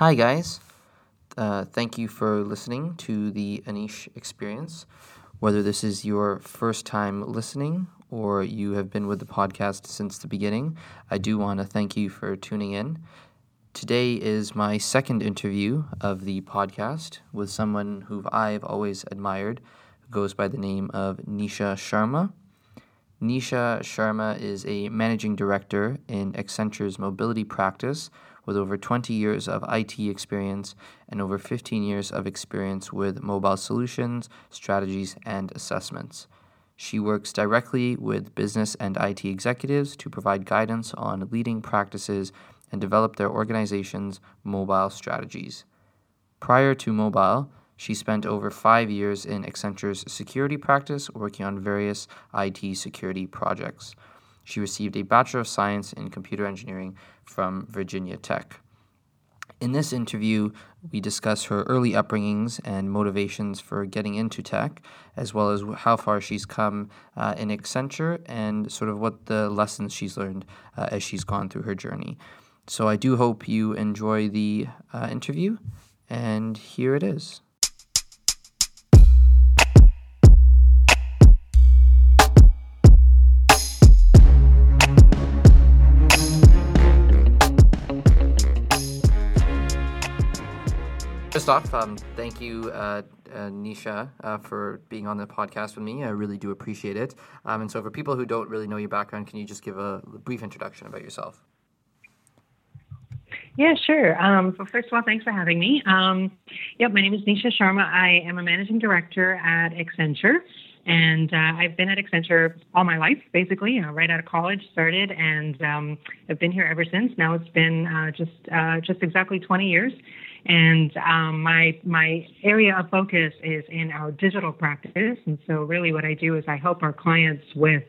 Hi, guys. Uh, thank you for listening to the Anish Experience. Whether this is your first time listening or you have been with the podcast since the beginning, I do want to thank you for tuning in. Today is my second interview of the podcast with someone who I've always admired, who goes by the name of Nisha Sharma. Nisha Sharma is a managing director in Accenture's mobility practice with over 20 years of IT experience and over 15 years of experience with mobile solutions, strategies, and assessments. She works directly with business and IT executives to provide guidance on leading practices and develop their organization's mobile strategies. Prior to mobile, she spent over five years in Accenture's security practice working on various IT security projects. She received a Bachelor of Science in Computer Engineering from Virginia Tech. In this interview, we discuss her early upbringings and motivations for getting into tech, as well as how far she's come uh, in Accenture and sort of what the lessons she's learned uh, as she's gone through her journey. So I do hope you enjoy the uh, interview, and here it is. Off, um, thank you, uh, uh, Nisha, uh, for being on the podcast with me. I really do appreciate it. Um, and so, for people who don't really know your background, can you just give a brief introduction about yourself? Yeah, sure. Um, first of all, thanks for having me. Um, yep, my name is Nisha Sharma. I am a managing director at Accenture, and uh, I've been at Accenture all my life, basically. Uh, right out of college, started, and um, I've been here ever since. Now it's been uh, just uh, just exactly 20 years. And um, my my area of focus is in our digital practice. And so, really, what I do is I help our clients with,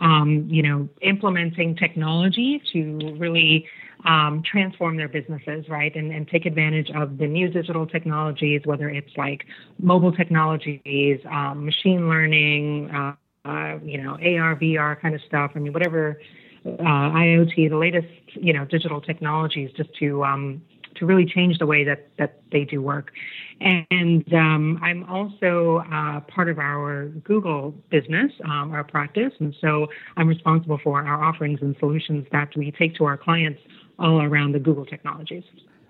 um, you know, implementing technology to really um, transform their businesses, right, and, and take advantage of the new digital technologies, whether it's like mobile technologies, um, machine learning, uh, uh, you know, AR, VR kind of stuff. I mean, whatever uh, IoT, the latest, you know, digital technologies, just to um, to really change the way that, that they do work. And um, I'm also uh, part of our Google business, um, our practice. And so I'm responsible for our offerings and solutions that we take to our clients all around the Google technologies.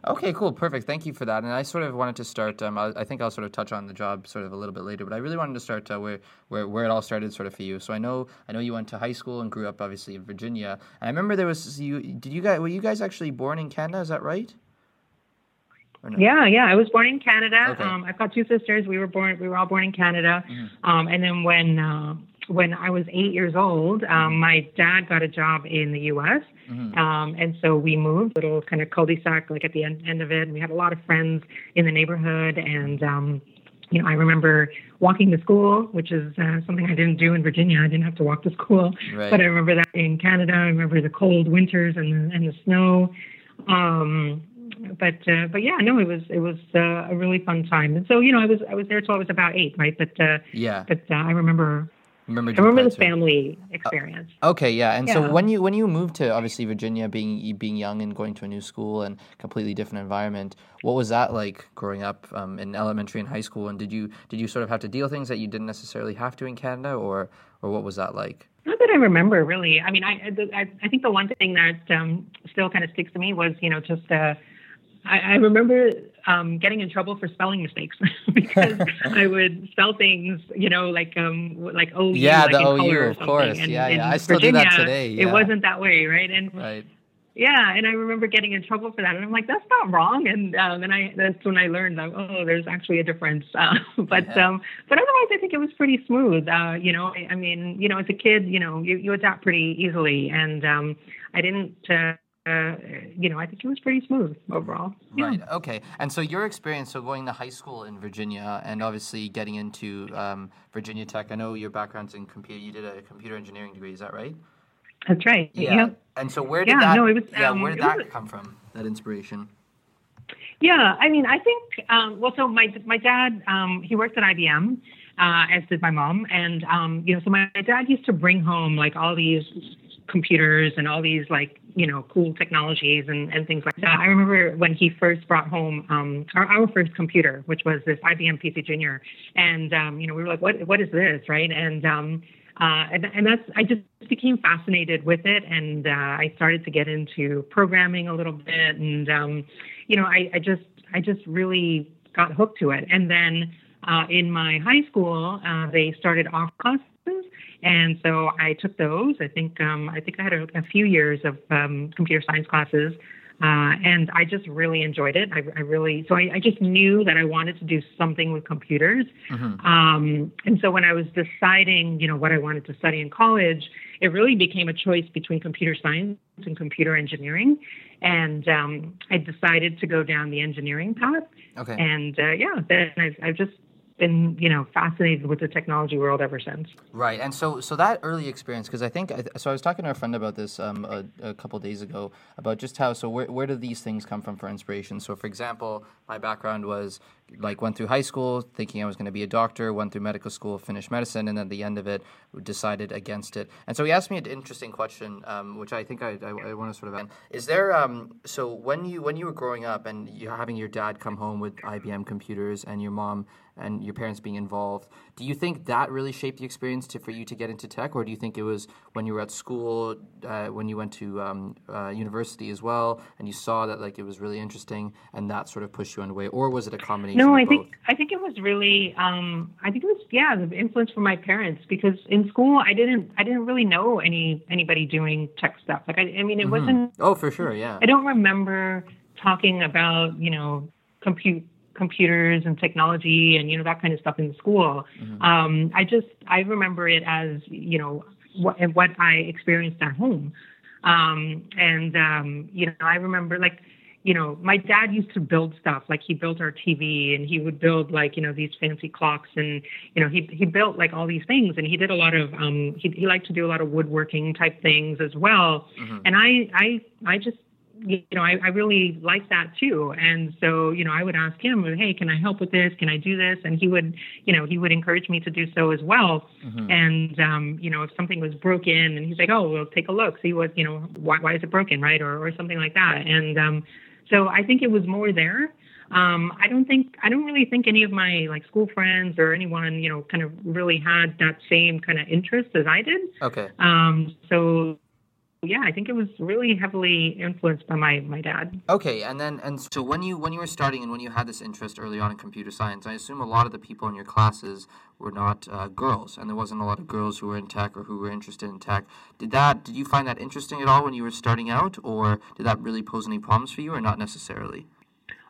Okay, cool, perfect. Thank you for that. And I sort of wanted to start. Um, I, I, think I'll sort of touch on the job sort of a little bit later, but I really wanted to start uh, where, where where it all started, sort of for you. So I know I know you went to high school and grew up obviously in Virginia. And I remember there was you. Did you guys were you guys actually born in Canada? Is that right? No? Yeah, yeah. I was born in Canada. Okay. Um, I've got two sisters. We were born. We were all born in Canada. Mm-hmm. Um, and then when uh, when I was eight years old, um, mm-hmm. my dad got a job in the U.S. Mm-hmm. Um, and so we moved, little kind of cul-de-sac, like at the end, end of it. And we had a lot of friends in the neighborhood, and um, you know, I remember walking to school, which is uh, something I didn't do in Virginia. I didn't have to walk to school, right. but I remember that in Canada. I remember the cold winters and the, and the snow. Um, but uh, but yeah, no, it was it was uh, a really fun time. And so you know, I was I was there till I was about eight, right? But uh, yeah, but uh, I remember. Remember I remember the family experience. Uh, okay, yeah, and yeah. so when you when you moved to obviously Virginia, being being young and going to a new school and completely different environment, what was that like growing up um, in elementary and high school? And did you did you sort of have to deal things that you didn't necessarily have to in Canada, or or what was that like? Not that I remember really. I mean, I I, I think the one thing that um, still kind of sticks to me was you know just uh, I, I remember um, getting in trouble for spelling mistakes because I would spell things, you know, like um, like OU, yeah, like the OU, of course, and, yeah, yeah. I still Virginia, do that today. Yeah. It wasn't that way, right? And right. Yeah, and I remember getting in trouble for that, and I'm like, that's not wrong. And um, then I that's when I learned that oh, there's actually a difference. Uh, but yeah. um, but otherwise, I think it was pretty smooth. Uh, you know, I, I mean, you know, as a kid, you know, you, you adapt pretty easily, and um, I didn't. Uh, uh, you know, I think it was pretty smooth overall. Right. Okay. And so your experience, so going to high school in Virginia, and obviously getting into um, Virginia Tech. I know your background's in computer. You did a computer engineering degree. Is that right? That's right. Yeah. Yep. And so where did yeah, that? No, it was, yeah. Um, where did that was, come from? That inspiration. Yeah. I mean, I think. Um, well, so my my dad, um, he worked at IBM. Uh, as did my mom, and um, you know, so my, my dad used to bring home like all these computers and all these like you know cool technologies and, and things like that. I remember when he first brought home um, our, our first computer, which was this IBM PC Junior, and um, you know we were like, what what is this, right? And um, uh, and, and that's I just became fascinated with it, and uh, I started to get into programming a little bit, and um, you know I, I just I just really got hooked to it. And then uh, in my high school, uh, they started off and so I took those. I think um, I think I had a, a few years of um, computer science classes. Uh, and I just really enjoyed it. I, I really, so I, I, just knew that I wanted to do something with computers. Mm-hmm. Um, and so when I was deciding, you know, what I wanted to study in college, it really became a choice between computer science and computer engineering. And um, I decided to go down the engineering path. Okay. And uh, yeah, then I've, I've just been you know fascinated with the technology world ever since. Right, and so so that early experience because I think so. I was talking to a friend about this um, a, a couple days ago about just how so where where do these things come from for inspiration? So for example, my background was like went through high school thinking I was going to be a doctor, went through medical school, finished medicine, and then at the end of it decided against it. And so he asked me an interesting question, um, which I think I, I, I, want to sort of. Is there um, so when you when you were growing up and you having your dad come home with IBM computers and your mom and your parents being involved, do you think that really shaped the experience to, for you to get into tech, or do you think it was when you were at school, uh, when you went to um, uh, university as well, and you saw that like it was really interesting, and that sort of pushed you on the way, or was it a combination? No, I think I think it was really um, I think it was yeah the influence from my parents because in school I didn't I didn't really know any anybody doing tech stuff. Like I, I mean it mm-hmm. wasn't. Oh, for sure, yeah. I don't remember talking about you know compute computers and technology and you know that kind of stuff in school. Mm-hmm. Um, I just I remember it as you know what what I experienced at home, um, and um, you know I remember like you know my dad used to build stuff like he built our TV and he would build like you know these fancy clocks and you know he he built like all these things and he did a lot of um he he liked to do a lot of woodworking type things as well mm-hmm. and I I I just you know, I, I really like that too. And so, you know, I would ask him, hey, can I help with this? Can I do this? And he would, you know, he would encourage me to do so as well. Mm-hmm. And, um, you know, if something was broken and he's like, oh, well, take a look, see what, you know, why, why is it broken, right? Or, or something like that. And um, so I think it was more there. Um, I don't think I don't really think any of my like school friends or anyone you know kind of really had that same kind of interest as I did. Okay. Um, so yeah, I think it was really heavily influenced by my, my dad. Okay, and then and so when you when you were starting and when you had this interest early on in computer science, I assume a lot of the people in your classes were not uh, girls, and there wasn't a lot of girls who were in tech or who were interested in tech. Did that did you find that interesting at all when you were starting out, or did that really pose any problems for you, or not necessarily?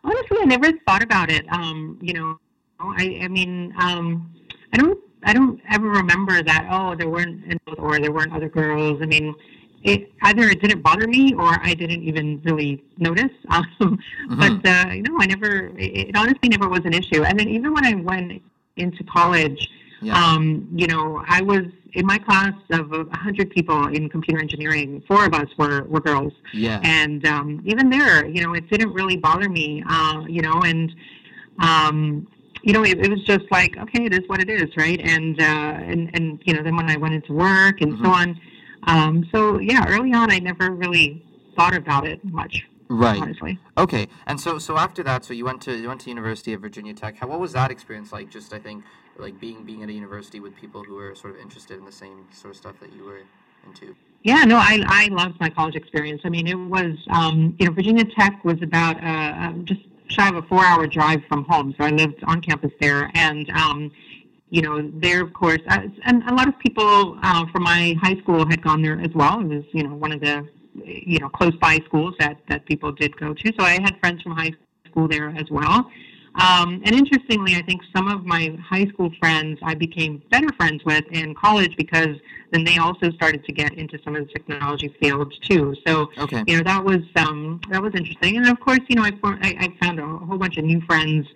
Honestly, I never thought about it. Um, you know, I I mean, um, I don't I don't ever remember that. Oh, there weren't or there weren't other girls. I mean it either it didn't bother me or I didn't even really notice. Um, mm-hmm. But uh, you know, I never. It, it honestly never was an issue. And then even when I went into college, yeah. um, you know, I was in my class of a hundred people in computer engineering. Four of us were were girls. Yeah. And um, even there, you know, it didn't really bother me. Uh, you know, and um, you know, it, it, was just like, okay, it is what it is, right? And uh, and and you know, then when I went into work and mm-hmm. so on um, so yeah, early on, I never really thought about it much. Right. Honestly. Okay. And so so after that, so you went to you went to University of Virginia Tech. How, what was that experience like? Just I think like being being at a university with people who were sort of interested in the same sort of stuff that you were into. Yeah, no, I I loved my college experience. I mean, it was um, you know Virginia Tech was about uh, um, just shy of a four-hour drive from home, so I lived on campus there, and um, you know, there, of course, uh, and a lot of people uh, from my high school had gone there as well. It was, you know, one of the, you know, close by schools that, that people did go to. So I had friends from high school there as well. Um, and interestingly, I think some of my high school friends I became better friends with in college because then they also started to get into some of the technology fields too. So, okay. you know, that was um, that was interesting. And of course, you know, I, I, I found a whole bunch of new friends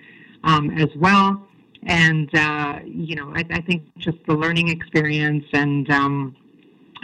um, as well and uh, you know, I, I, think just the learning experience and um,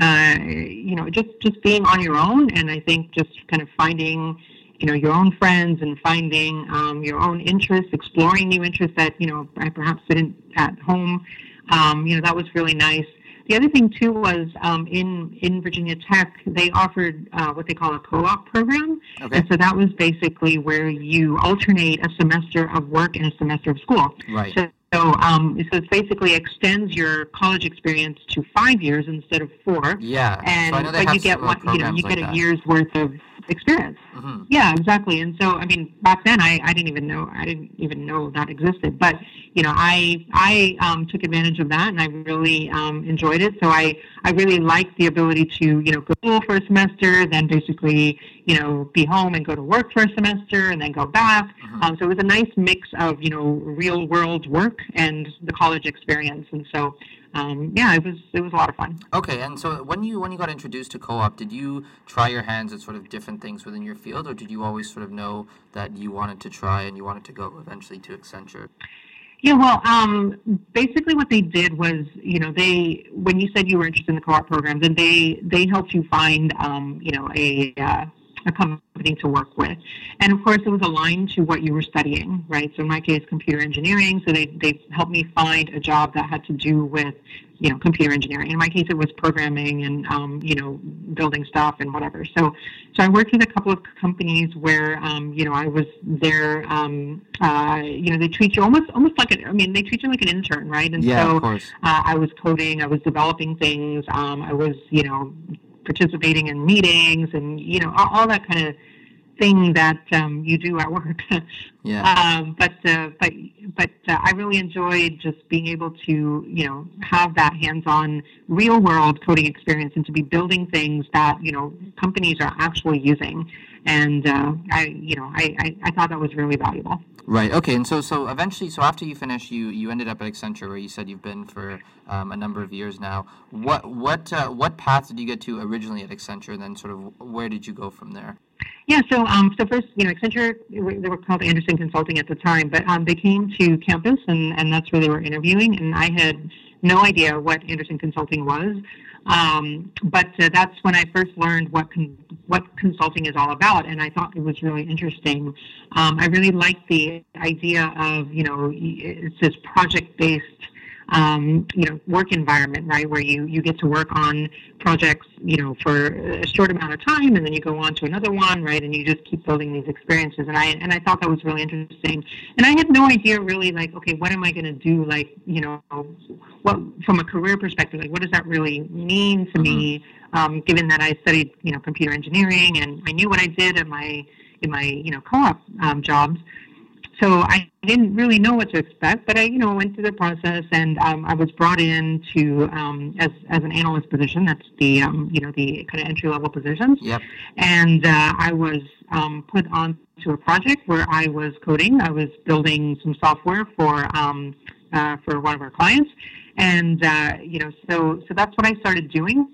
uh, you know, just just being on your own, and I think just kind of finding you know your own friends and finding um, your own interests, exploring new interests that you know I perhaps didn't at home. Um, you know, that was really nice. The other thing too was um, in in Virginia Tech they offered uh, what they call a co-op program, Okay. and so that was basically where you alternate a semester of work and a semester of school. Right. So, so, um, so it basically extends your college experience to five years instead of four, Yeah. and so I know they but you get one, you know, you like get a that. year's worth of experience. hmm Yeah, exactly. And so, I mean, back then I, I didn't even know I didn't even know that existed. But you know, I I um, took advantage of that, and I really um, enjoyed it. So I I really liked the ability to you know go to school for a semester, then basically you know be home and go to work for a semester, and then go back. Mhm. Um, so it was a nice mix of you know real world work and the college experience. And so um, yeah, it was it was a lot of fun. Okay, and so when you when you got introduced to co-op, did you try your hands at sort of different things within your field, or did you always sort of know that you wanted to try and you wanted to go eventually to Accenture? Yeah, well, um, basically what they did was, you know, they when you said you were interested in the co-op program, then they they helped you find, um, you know, a uh, a company to work with, and of course it was aligned to what you were studying, right? So in my case, computer engineering. So they they helped me find a job that had to do with, you know, computer engineering. In my case, it was programming and, um, you know, building stuff and whatever. So so I worked with a couple of companies where, um, you know, I was there. Um, uh, you know, they treat you almost, almost like an. I mean, they treat you like an intern, right? And yeah, so of course. uh, I was coding, I was developing things, um, I was, you know, participating in meetings, and you know, all, all that kind of thing that um, you do at work. Yeah. um, but uh, but but uh, I really enjoyed just being able to you know have that hands-on real world coding experience and to be building things that you know companies are actually using. And uh, I you know I, I, I thought that was really valuable. Right. Okay. And so, so eventually, so after you finished, you you ended up at Accenture, where you said you've been for um, a number of years now. What what uh, what path did you get to originally at Accenture, and then sort of where did you go from there? Yeah, so um, so first, you know, Accenture, they were called Andersen Consulting at the time, but um, they came to campus, and, and that's where they were interviewing, and I had no idea what Andersen Consulting was. Um, but uh, that's when I first learned what con- what consulting is all about, and I thought it was really interesting. Um, I really liked the idea of you know it's this project based um, you know work environment, right, where you you get to work on projects you know for a short amount of time, and then you go on to another one, right, and you just keep building these experiences. And I and I thought that was really interesting. And I had no idea really like okay, what am I going to do? Like you know, what from a career perspective, like what does that really mean to me? Um, given that I studied you know computer engineering and I knew what I did in my in my you know co-op um, jobs so I didn't really know what to expect, but I, you know, went through the process, and um, I was brought in to um, as as an analyst position. That's the um, you know the kind of entry level positions, Yep. and uh, I was um, put on to a project where I was coding. I was building some software for um, uh, for one of our clients, and uh, you know, so so that's what I started doing.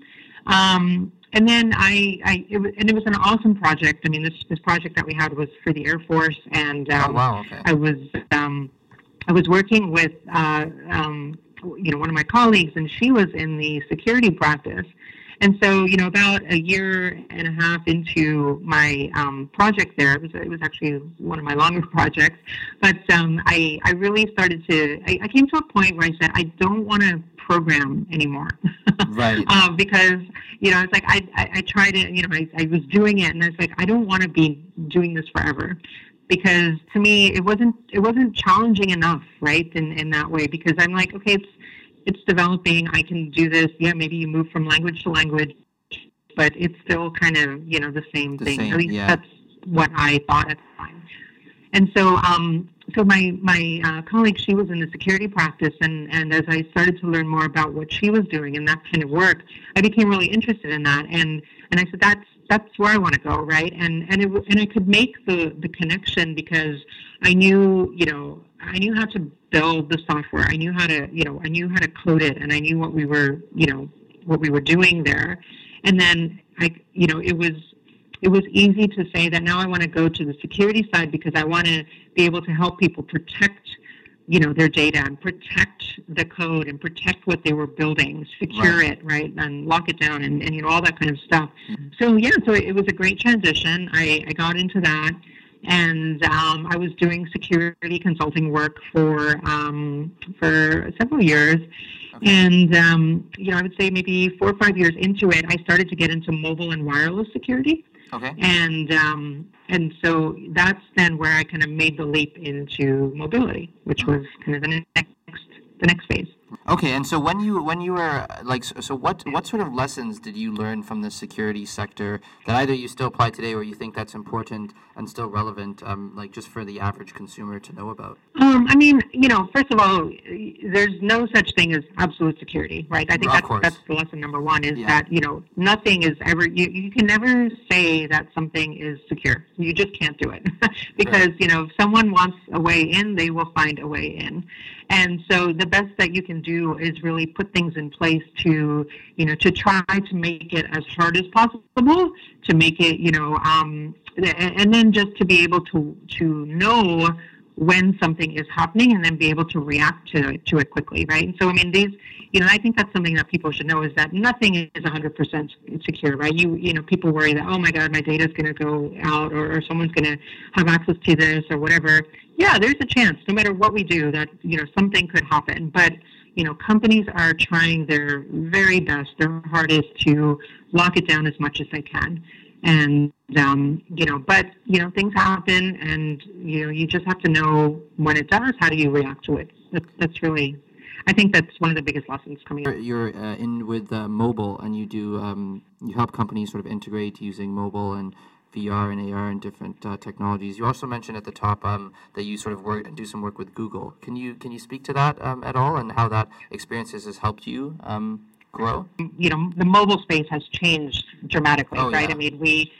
Um, and then I, I it was, and it was an awesome project. I mean, this this project that we had was for the Air Force, and um, oh wow. Okay. I was um, I was working with uh, um, you know one of my colleagues, and she was in the security practice. And so, you know, about a year and a half into my um, project there, it was it was actually one of my longer projects. But um, I I really started to I, I came to a point where I said I don't want to program anymore. Right. um, because you know it's like I, I I tried it, you know I, I was doing it and I was like I don't want to be doing this forever because to me it wasn't it wasn't challenging enough right in in that way because I'm like okay it's it's developing I can do this yeah maybe you move from language to language but it's still kind of you know the same The thing same, at least yeah. that's what I thought at the time and so um so my my uh, colleague she was in the security practice and and as I started to learn more about what she was doing and that kind of work I became really interested in that. And and I said that's that's where I want to go right? And and it and I could make the the connection because I knew you know I knew how to build the software. I knew how to you know I knew how to code it and I knew what we were you know what we were doing there. And then I you know it was it was easy to say that now I want to go to the security side because I want to be able to help people protect, you know, their data and protect the code and protect what they were building, secure Right. it, right, and lock it down and, and you know all that kind of stuff. Mhm. So yeah, so it was a great transition. I, I got into that. and um, I was doing security consulting work for um, for several years. Okay. And um, you know, I would say maybe four or five years into it, I started to get into mobile and wireless security. Okay. And um, and so that's then where I kind of made the leap into mobility, which was kind of the next the next phase. Okay, and so when you when you were like, so, so what what sort of lessons did you learn from the security sector that either you still apply today or you think that's important and still relevant, um, like just for the average consumer to know about? Um, I mean, you know, first of all, there's no such thing as absolute security, right? I think that's that's the lesson number one is yeah. that you know nothing is ever you you can never say that something is secure. You just can't do it because right. you know if someone wants a way in, they will find a way in. And so the best that you can do is really put things in place to, you know, to try to make it as hard as possible, to make it, you know, um, and then just to be able to to know when something is happening and then be able to react to to it quickly, right? And so I mean these you know, I think that's something that people should know is that nothing is 100% secure, right? You, you know, people worry that, oh my God, my data is going to go out or, or someone's going to have access to this or whatever. Yeah, there's a chance, no matter what we do, that, you know, something could happen. But, you know, companies are trying their very best, their hardest to lock it down as much as they can. And, um, you know, but, you know, things happen and, you know, you just have to know when it does, how do you react to it? That's, that's really I think that's one of the biggest lessons coming. You're, you're uh, in with uh, mobile, and you do um, you help companies sort of integrate using mobile and VR and AR and different uh, technologies. You also mentioned at the top um, that you sort of work and do some work with Google. Can you can you speak to that um, at all and how that experiences has helped you um, grow? You know, the mobile space has changed dramatically, oh, right? Yeah. I mean, we,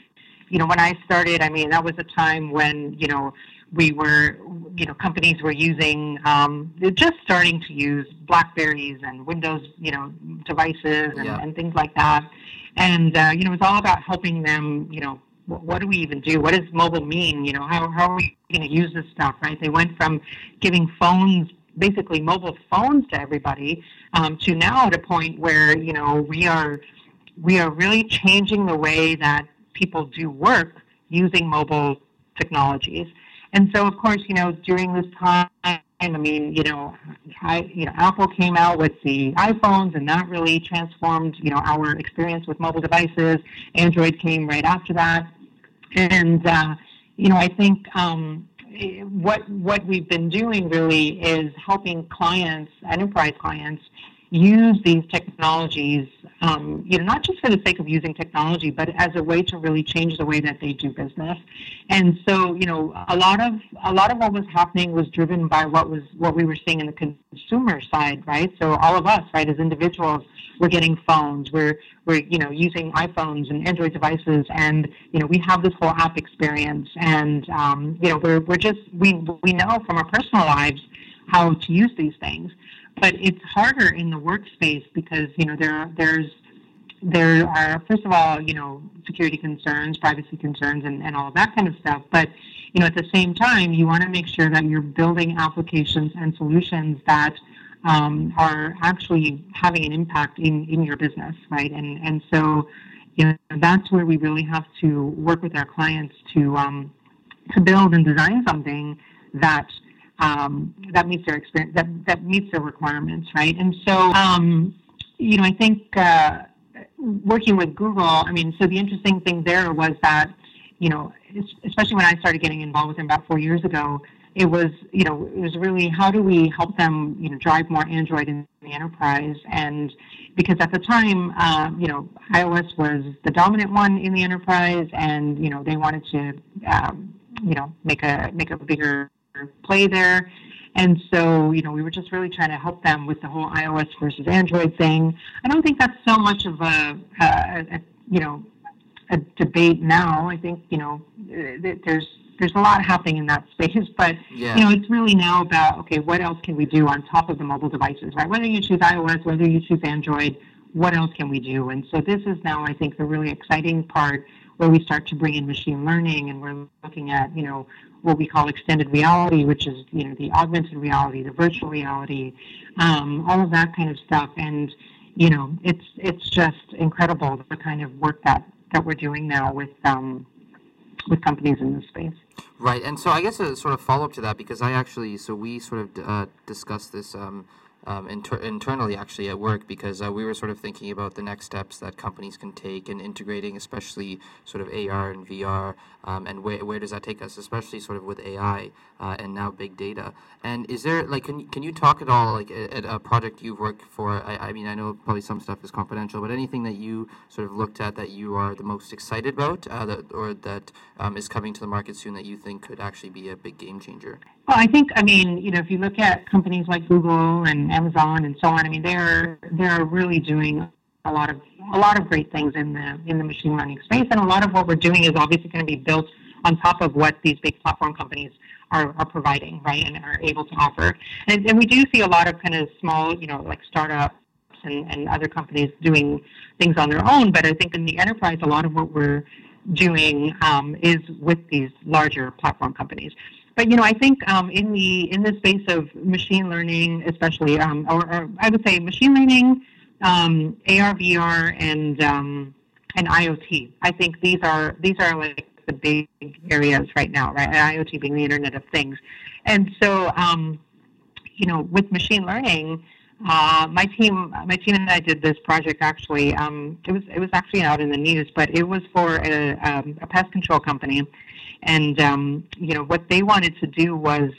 you know, when I started, I mean, that was a time when you know we were, you know, companies were using, um, just starting to use Blackberries and Windows, you know, devices and, yeah. and things like that. And, uh, you know, it's all about helping them, you know, what, do we even do? What does mobile mean? You know, how, how are we going to use this stuff, right? They went from giving phones, basically mobile phones to everybody, um, to now at a point where, you know, we are, we are really changing the way that people do work using mobile technologies. And so, of course, you know, during this time, I mean, you know, I, you know, Apple came out with the iPhones, and that really transformed, you know, our experience with mobile devices. Android came right after that, and uh, you know, I think um, what what we've been doing really is helping clients, enterprise clients, use these technologies, um, you know, not just for the sake of using technology, but as a way to really change the way that they do business. And so, you know, a lot of a lot of what was happening was driven by what was what we were seeing in the consumer side, right? So all of us, right, as individuals, we're getting phones, we're we're you know using iPhones and Android devices, and you know we have this whole app experience, and um, you know we're we're just we we know from our personal lives how to use these things. But it's harder in the workspace because you know there there's there are first of all you know security concerns privacy concerns and, and all of that kind of stuff. But you know at the same time you want to make sure that you're building applications and solutions that um, are actually having an impact in, in your business right and and so you know that's where we really have to work with our clients to um, to build and design something that um, that meets their experience, that, that meets their requirements, right? And so, um, you know, I think uh, working with Google, I mean, so the interesting thing there was that, you know, especially when I started getting involved with them about four years ago, it was, you know, it was really how do we help them, you know, drive more Android in the enterprise? And because at the time, uh, you know, iOS was the dominant one in the enterprise, and you know, they wanted to, um, you know, make a make a bigger play there. And so, you know, we were just really trying to help them with the whole iOS versus Android thing. I don't think that's so much of a, a, a you know, a debate now. I think, you know, there's there's a lot happening in that space, but yeah. you know, it's really now about okay, what else can we do on top of the mobile devices, right? Whether you choose iOS, whether you choose Android, what else can we do? And so this is now, I think, the really exciting part where we start to bring in machine learning and we're looking at, you know, what we call extended reality, which is, you know, the augmented reality, the virtual reality, um, all of that kind of stuff. And, you know, it's it's just incredible the kind of work that, that we're doing now with um, with companies in this space. Right, and so I guess a sort of follow up to that because I actually so we sort of uh, discussed this um, um, inter- internally actually at work because uh, we were sort of thinking about the next steps that companies can take in integrating, especially sort of AR and VR, um, and where, where does that take us, especially sort of with AI uh, and now big data. And is there like can can you talk at all like at a project you've worked for? I, I mean I know probably some stuff is confidential, but anything that you sort of looked at that you are the most excited about, uh, that or that um, is coming to the market soon that you think could actually be a big game changer. Well, I think I mean you know if you look at companies like Google and Amazon and so on, I mean they're they're really doing a lot of a lot of great things in the in the machine learning space, and a lot of what we're doing is obviously going to be built on top of what these big platform companies are, are providing, right, and are able to offer. And, and we do see a lot of kind of small, you know, like startups and, and other companies doing things on their own. But I think in the enterprise, a lot of what we're doing um, is with these larger platform companies. But you know, I think um, in the in the space of machine learning, especially, um, or, or, I would say machine learning, um, AR, VR, and um, and IoT. I think these are these are like the big areas right now, right? IoT being the Internet of Things, and so um, you know, with machine learning. Uh, my team, my team and I did this project. Actually, um, it was it was actually out in the news, but it was for a, um, a pest control company, and um, you know what they wanted to do was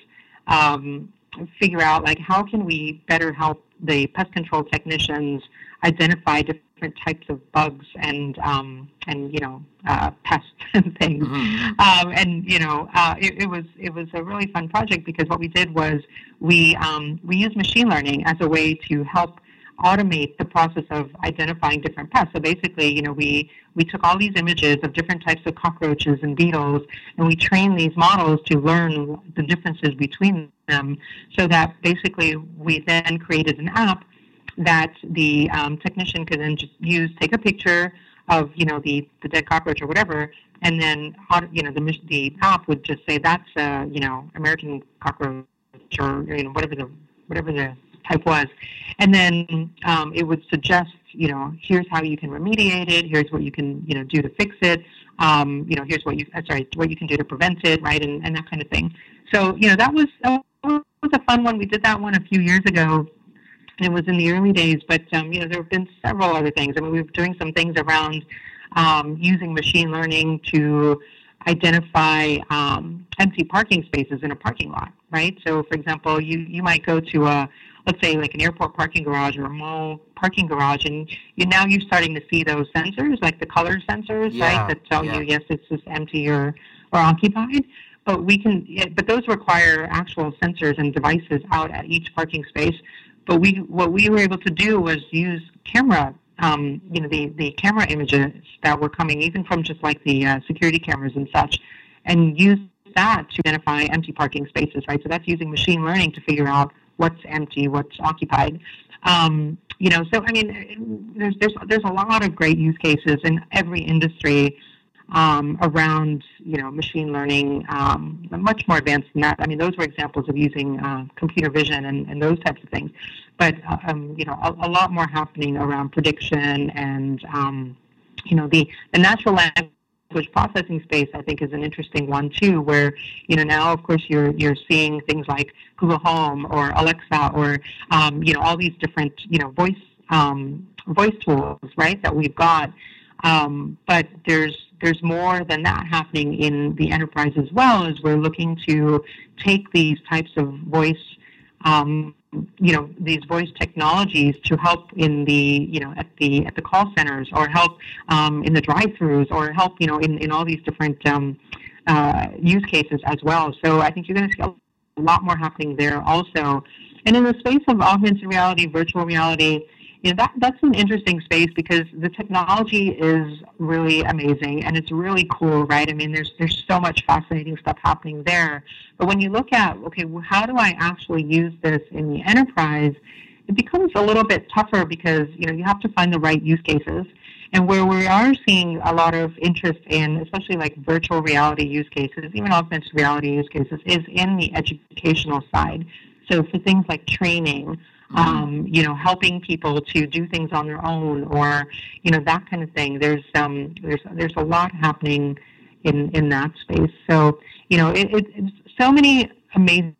um, figure out like how can we better help the pest control technicians identify different types of bugs and um, and you know uh, pests and things. Mm-hmm. Um, and you know uh, it, it, was it was a really fun project because what we did was we um, we used machine learning as a way to help automate the process of identifying different pests. So basically, you know, we, we took all these images of different types of cockroaches and beetles, and we trained these models to learn the differences between them so that basically we then created an app that the um, technician could then just use, take a picture of, you know, the, the dead cockroach or whatever, and then, you know, the, the app would just say that's, uh, you know, American cockroach or, you know, whatever the, whatever the type was. And then um, it would suggest, you know, here's how you can remediate it. Here's what you can, you know, do to fix it. Um, you know, here's what you, uh, sorry, what you can do to prevent it, right, and, and that kind of thing. So, you know, that was, that was a fun one. We did that one a few years ago. And it was in the early days, but um, you know there have been several other things. I mean, we were doing some things around um, using machine learning to identify um, empty parking spaces in a parking lot, right? So, for example, you, you might go to a let's say like an airport parking garage or a mall parking garage, and you now you're starting to see those sensors, like the color sensors, yeah, right, that tell yeah. you yes, it's just empty or or occupied. But we can, but those require actual sensors and devices out at each parking space. But we, what we were able to do was use camera, um, you know, the the camera images that were coming even from just like the uh, security cameras and such, and use that to identify empty parking spaces, right? So that's using machine learning to figure out what's empty, what's occupied. Um, you know, so I mean, there's there's there's a lot of great use cases in every industry um, around you know machine learning, um, much more advanced than that. I mean, those were examples of using uh, computer vision and, and those types of things. But um, you know, a, a, lot more happening around prediction and um, you know the the natural language language processing space, I think, is an interesting one too. Where you know now, of course, you're you're seeing things like Google Home or Alexa or um, you know all these different you know voice um, voice tools, right? That we've got. Um, but there's there's more than that happening in the enterprise as well as we're looking to take these types of voice um, you know these voice technologies to help in the you know at the at the call centers or help um, in the drive-throughs or help you know in, in all these different um, uh, use cases as well. So I think you're going to see a lot more happening there also. And in the space of augmented reality, virtual reality, you know, that, that's an interesting space because the technology is really amazing and it's really cool, right? I mean, there's there's so much fascinating stuff happening there. But when you look at, okay, well, how do I actually use this in the enterprise? It becomes a little bit tougher because you know you have to find the right use cases. And where we are seeing a lot of interest in, especially like virtual reality use cases, even augmented reality use cases, is in the educational side. So for things like training Mm-hmm. um, you know, helping people to do things on their own, or you know that kind of thing. There's um, there's there's a lot happening in in that space. So you know, it, it, it's so many amazing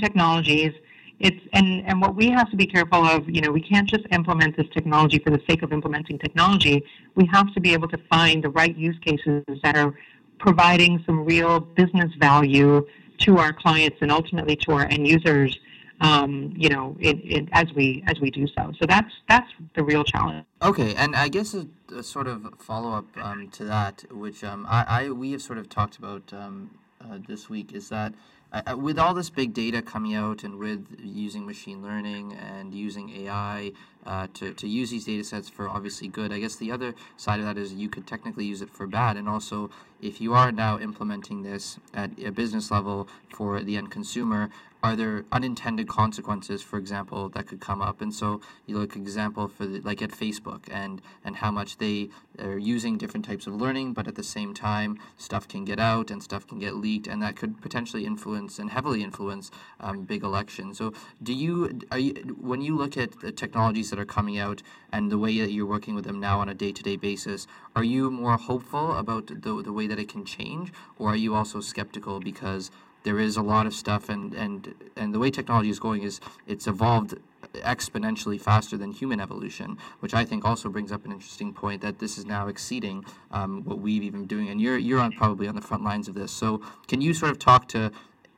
technologies. It's and and what we have to be careful of, you know, we can't just implement this technology for the sake of implementing technology. We have to be able to find the right use cases that are providing some real business value to our clients and ultimately to our end users. Um, you know, it, it, as we as we do so. So that's that's the real challenge. Okay, and I guess a, a sort of follow up um, to that, which um, I, I we have sort of talked about um, uh, this week, is that uh, with all this big data coming out and with using machine learning and using AI uh, to, to use these data sets for obviously good, I guess the other side of that is you could technically use it for bad. And also, if you are now implementing this at a business level for the end consumer, are there unintended consequences, for example, that could come up? And so you look example for the, like at Facebook and and how much they are using different types of learning, but at the same time, stuff can get out and stuff can get leaked, and that could potentially influence and heavily influence um, big elections. So do you are you when you look at the technologies that are coming out and the way that you're working with them now on a day-to-day basis, are you more hopeful about the the way that it can change, or are you also skeptical because there is a lot of stuff and and and the way technology is going is it's evolved exponentially faster than human evolution which i think also brings up an interesting point that this is now exceeding um, what we've even been doing. And you're you're on probably on the front lines of this. So can you sort of talk to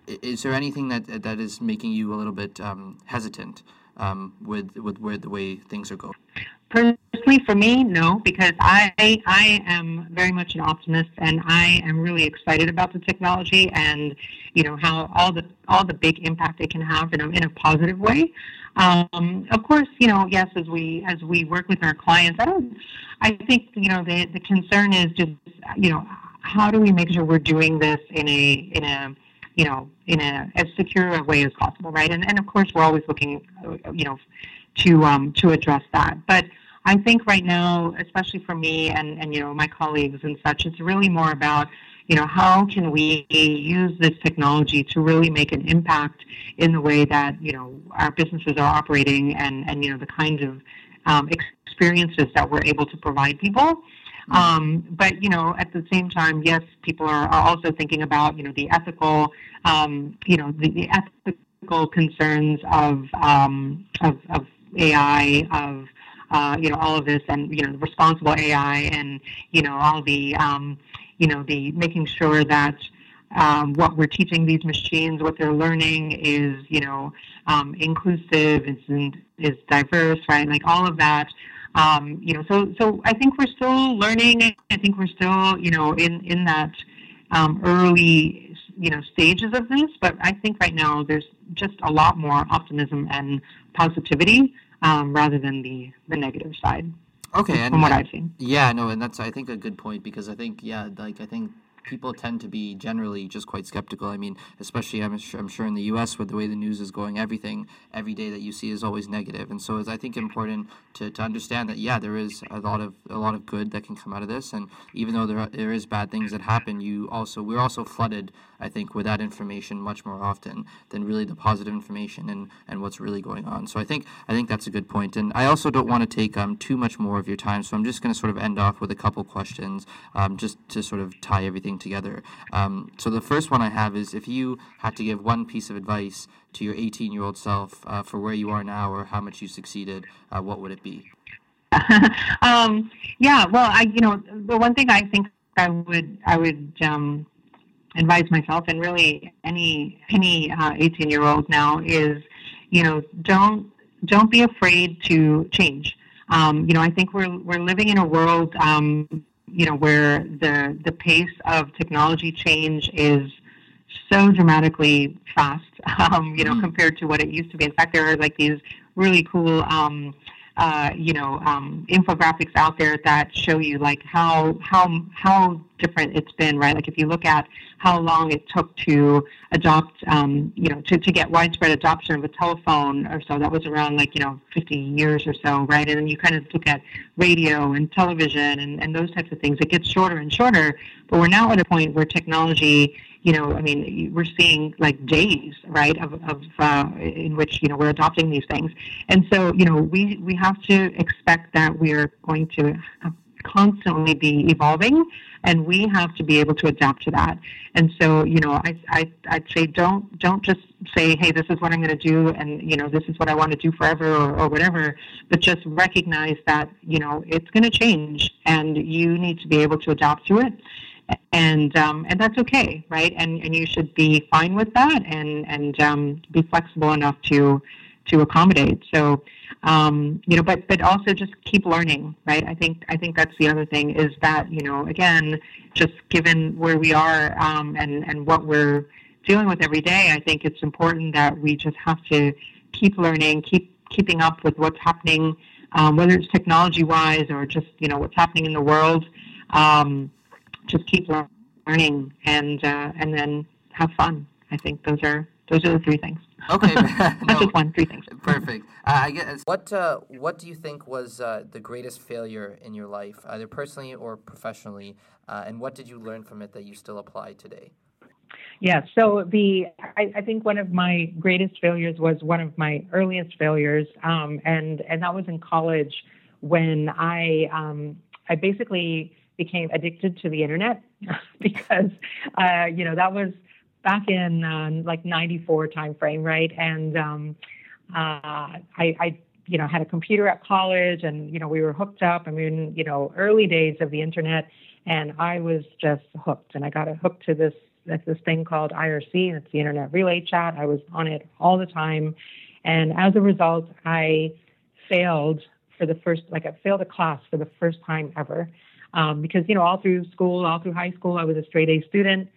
is there anything that that is making you a little bit um, hesitant um, with with where the way things are going Personally, for me, no, because I I am very much an optimist, and I am really excited about the technology and you know how all the all the big impact it can have in a in a positive way. Um, of course, you know, yes, as we as we work with our clients, I don't. I think you know the the concern is just you know how do we make sure we're doing this in a in a you know in a as secure a way as possible, right? And and of course, we're always looking, you know, to um, to address that, but I think right now, especially for me and, and you know my colleagues and such, it's really more about you know how can we use this technology to really make an impact in the way that you know our businesses are operating and and you know the kinds of um, experiences that we're able to provide people. Um, but you know, at the same time, yes, people are, are also thinking about you know the ethical, um, you know, the, the ethical concerns of, um, of of AI of uh, you know, all of this and, you know, responsible AI and, you know, all the, um, you know, the making sure that um, what we're teaching these machines, what they're learning is, you know, um, inclusive, is, is diverse, right? Like all of that. Um, you know, so so I think we're still learning. I think we're still, you know, in in that um, early, you know, stages of this. But I think right now there's just a lot more optimism and positivity um, rather than the the negative side. Okay, and from what I've seen. Yeah, no, and that's I think a good point because I think yeah, like I think people tend to be generally just quite skeptical. I mean, especially I'm sure, I'm sure in the U.S. with the way the news is going, everything every day that you see is always negative. and so it's I think important to, to understand that yeah, there is a lot of a lot of good that can come out of this, and even though there are, there is bad things that happen, you also we're also flooded I think with that information much more often than really the positive information and and what's really going on. So I think I think that's a good point. and I also don't want to take um too much more of your time, so I'm just going to sort of end off with a couple questions um, just to sort of tie everything together. Um, so the first one I have is if you had to give one piece of advice to your 18 year old self uh, for where you are now or how much you succeeded, uh, what would it be? um, yeah, well, I you know the one thing I think I would I would um, advise myself and really any any 18 uh, year old now is you know don't don't be afraid to change. Um, you know, I think we're we're living in a world um, you know, where the the pace of technology change is so dramatically fast, um, you know, mm-hmm. compared to what it used to be. In fact, there are like these really cool um, uh, you know um, infographics out there that show you like how how how different it's been, right? Like if you look at how long it took to adopt, um, you know, to, to get widespread adoption of a telephone or so, that was around like you know 50 years or so, right? And then you kind of look at radio and television and, and those types of things. It gets shorter and shorter, but we're now at a point where technology you know, I mean, we're seeing like days, right, of, of uh, in which you know we're adopting these things, and so you know we we have to expect that we're going to constantly be evolving and we have to be able to adapt to that. And so you know i, I i'd say don't don't just say hey this is what i'm going to do and you know this is what i want to do forever or, or whatever but just recognize that you know it's going to change and you need to be able to adapt to it and um, and that's okay right and and you should be fine with that and and um, be flexible enough to to accommodate so um, you know, but but also just keep learning, right? I think I think that's the other thing is that you know, again, just given where we are um, and and what we're dealing with every day, I think it's important that we just have to keep learning, keep keeping up with what's happening, um, whether it's technology wise or just you know what's happening in the world. Um, just keep learning and uh, and then have fun. I think those are those are the three things. Okay, not no, just one, three things. Perfect. Uh, I guess what uh, what do you think was uh, the greatest failure in your life, either personally or professionally, uh, and what did you learn from it that you still apply today? Yeah, so the I, I, think one of my greatest failures was one of my earliest failures, um, and and that was in college when I um, I basically became addicted to the internet because uh, you know that was back in uh, like 94 time frame, right? And um, uh, I, I, you know, had a computer at college and, you know, we were hooked up. I mean, you know, early days of the internet and I was just hooked and I got hooked to this, this thing called IRC. It's the Internet Relay Chat. I was on it all the time. And as a result, I failed for the first, like I failed a class for the first time ever. Um, because, you know, all through school, all through high school, I was a straight A student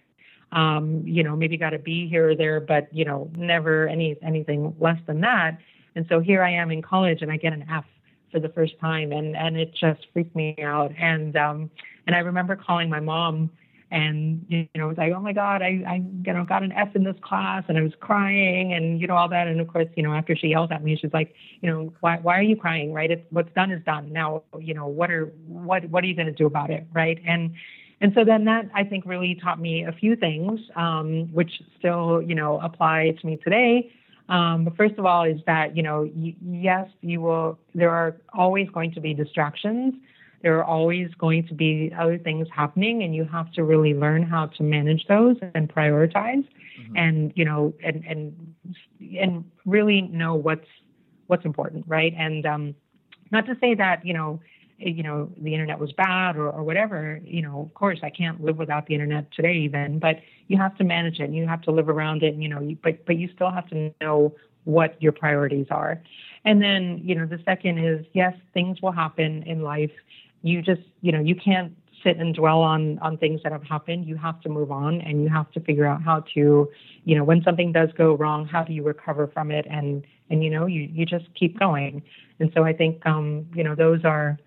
um, you know, maybe got a B here or there, but you know, never any anything less than that. And so here I am in college, and I get an F for the first time, and and it just freaked me out. And um, and I remember calling my mom, and you know, it was like, oh my God, I I you know got an F in this class, and I was crying, and you know all that. And of course, you know, after she yelled at me, she's like, you know, why why are you crying, right? It's what's done is done. Now, you know, what are what what are you going to do about it, right? And and so then that I think really taught me a few things, um, which still you know apply to me today. Um, but first of all, is that you know y- yes, you will. There are always going to be distractions. There are always going to be other things happening, and you have to really learn how to manage those and prioritize, mm-hmm. and you know, and and and really know what's what's important, right? And um, not to say that you know you know the internet was bad or, or whatever you know of course i can't live without the internet today even but you have to manage it and you have to live around it and, you know you, but but you still have to know what your priorities are and then you know the second is yes things will happen in life you just you know you can't sit and dwell on on things that have happened. You have to move on and you have to figure out how to you know when something does go wrong how do you recover from it? And and you know you you just keep going. And so i think um you know those are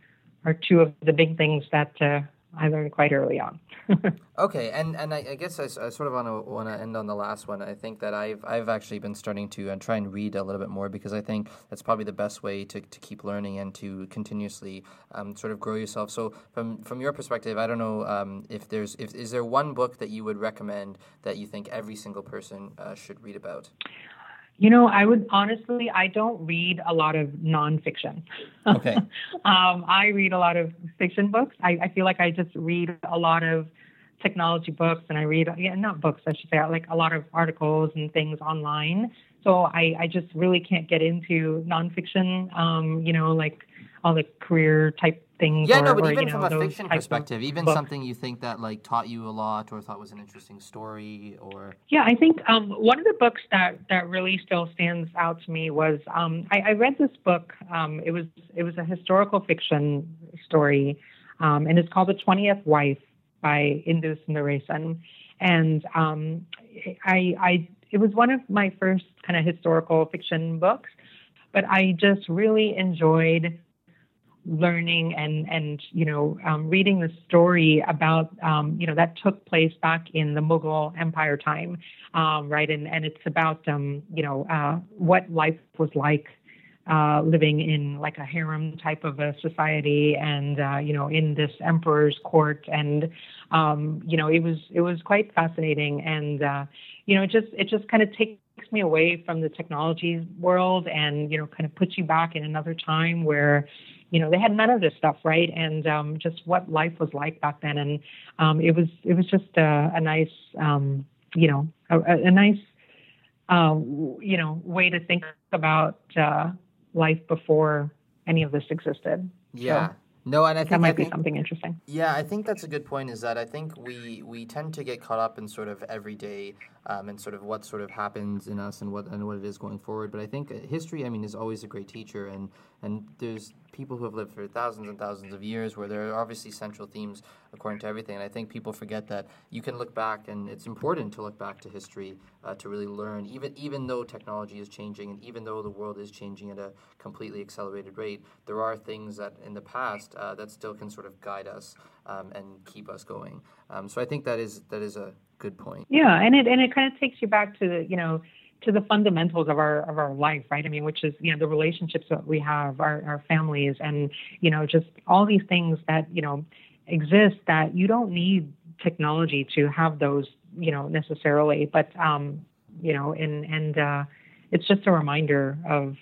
are two of the big things that uh, I learned quite early on. okay, and and I, I guess I, I, sort of want to want to end on the last one. I think that I've I've actually been starting to and uh, try and read a little bit more because I think that's probably the best way to, to keep learning and to continuously um, sort of grow yourself. So from from your perspective, I don't know um, if there's if is there one book that you would recommend that you think every single person uh, should read about. You know, I would honestly, I don't read a lot of nonfiction. Okay. um, I read a lot of fiction books. I, I feel like I just read a lot of technology books and I read, yeah, not books, I should say, like a lot of articles and things online. So I, I just really can't get into nonfiction, um, you know, like all the career type things. Yeah, or, no, but or, even from know, a fiction perspective, even books. something you think that like taught you a lot or thought was an interesting story, or yeah, I think um, one of the books that that really still stands out to me was um, I, I, read this book. Um, it was it was a historical fiction story, um, and it's called The Twentieth Wife by Indu Sundaresan, and um, I, I it was one of my first kind of historical fiction books, but I just really enjoyed learning and and you know um, reading the story about um, you know that took place back in the Mughal Empire time, um, right? And and it's about um, you know uh, what life was like uh, living in like a harem type of a society, and uh, you know in this emperor's court, and um, you know it was it was quite fascinating, and uh, you know it just it just kind of takes me away from the technology world and you know kind of puts you back in another time where you know, they had none of this stuff, right? And um, just what life was like back then, and um, it was it was just a, a nice, um, you know, a, a nice, uh, you know, way to think about uh, life before any of this existed. Yeah. So, no, and I think that might I be something interesting. Yeah, I think that's a good point. Is that I think we we tend to get caught up in sort of everyday um, and sort of what sort of happens in us and what and what it is going forward. But I think history, I mean, is always a great teacher, and and there's people who have lived for thousands and thousands of years where there are obviously central themes according to everything. And I think people forget that you can look back, and it's important to look back to history uh, to really learn, even even though technology is changing and even though the world is changing at a completely accelerated rate, there are things that in the past uh, that still can sort of guide us um, and keep us going. Um, so I think that is that is a good point. Yeah, and it and it kind of takes you back to you know to the fundamentals of our of our life, right? I mean, which is you know the relationships that we have, our our families, and you know just all these things that you know exist that you don't need technology to have those you know necessarily, but um, you know and and uh, it's just a reminder of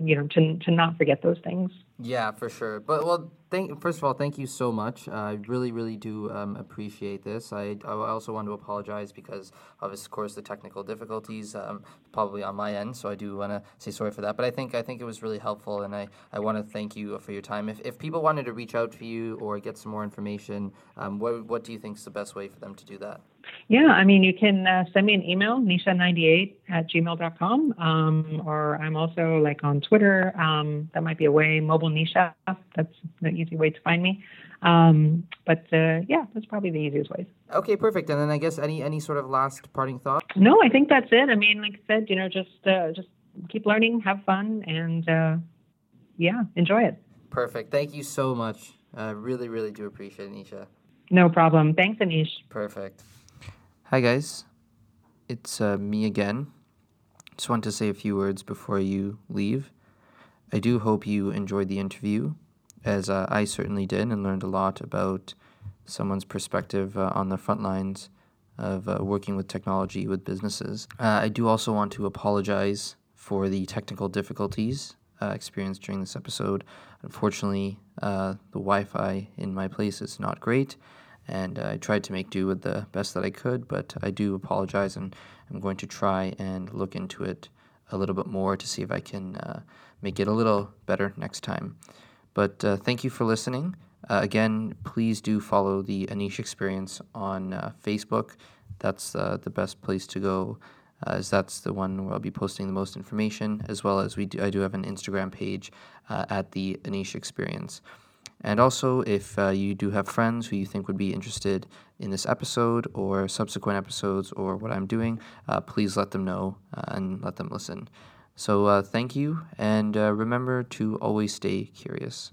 you know to to not forget those things. Yeah, for sure. But well, thank first of all, thank you so much. Uh, I really, really do um, appreciate this. I, I also want to apologize because of, of course, the technical difficulties um, probably on my end. So I do want to say sorry for that. But I think I think it was really helpful, and I, I want to thank you for your time. If, if people wanted to reach out to you or get some more information, um, what what do you think is the best way for them to do that? Yeah, I mean, you can uh, send me an email, nisha98 at gmail.com, um, or I'm also like on Twitter. Um, that might be a way, mobile nisha. That's the easy way to find me. Um, but uh, yeah, that's probably the easiest way. Okay, perfect. And then I guess any any sort of last parting thought? No, I think that's it. I mean, like I said, you know, just uh, just keep learning, have fun, and uh, yeah, enjoy it. Perfect. Thank you so much. I really, really do appreciate it, Nisha. No problem. Thanks, Anish. Perfect. Hi, guys. It's uh, me again. Just want to say a few words before you leave. I do hope you enjoyed the interview, as uh, I certainly did, and learned a lot about someone's perspective uh, on the front lines of uh, working with technology with businesses. Uh, I do also want to apologize for the technical difficulties uh, experienced during this episode. Unfortunately, the Wi Fi in my place is not great and uh, I tried to make do with the best that I could, but I do apologize, and I'm going to try and look into it a little bit more to see if I can uh, make it a little better next time. But uh, thank you for listening. Uh, again, please do follow the Anish Experience on uh, Facebook. That's uh, the best place to go, as that's the one where I'll be posting the most information, as well as we do, I do have an Instagram page at the Anish Experience. And also, if uh, you do have friends who you think would be interested in this episode or subsequent episodes or what I'm doing, uh, please let them know uh, and let them listen. So, uh, thank you, and uh, remember to always stay curious.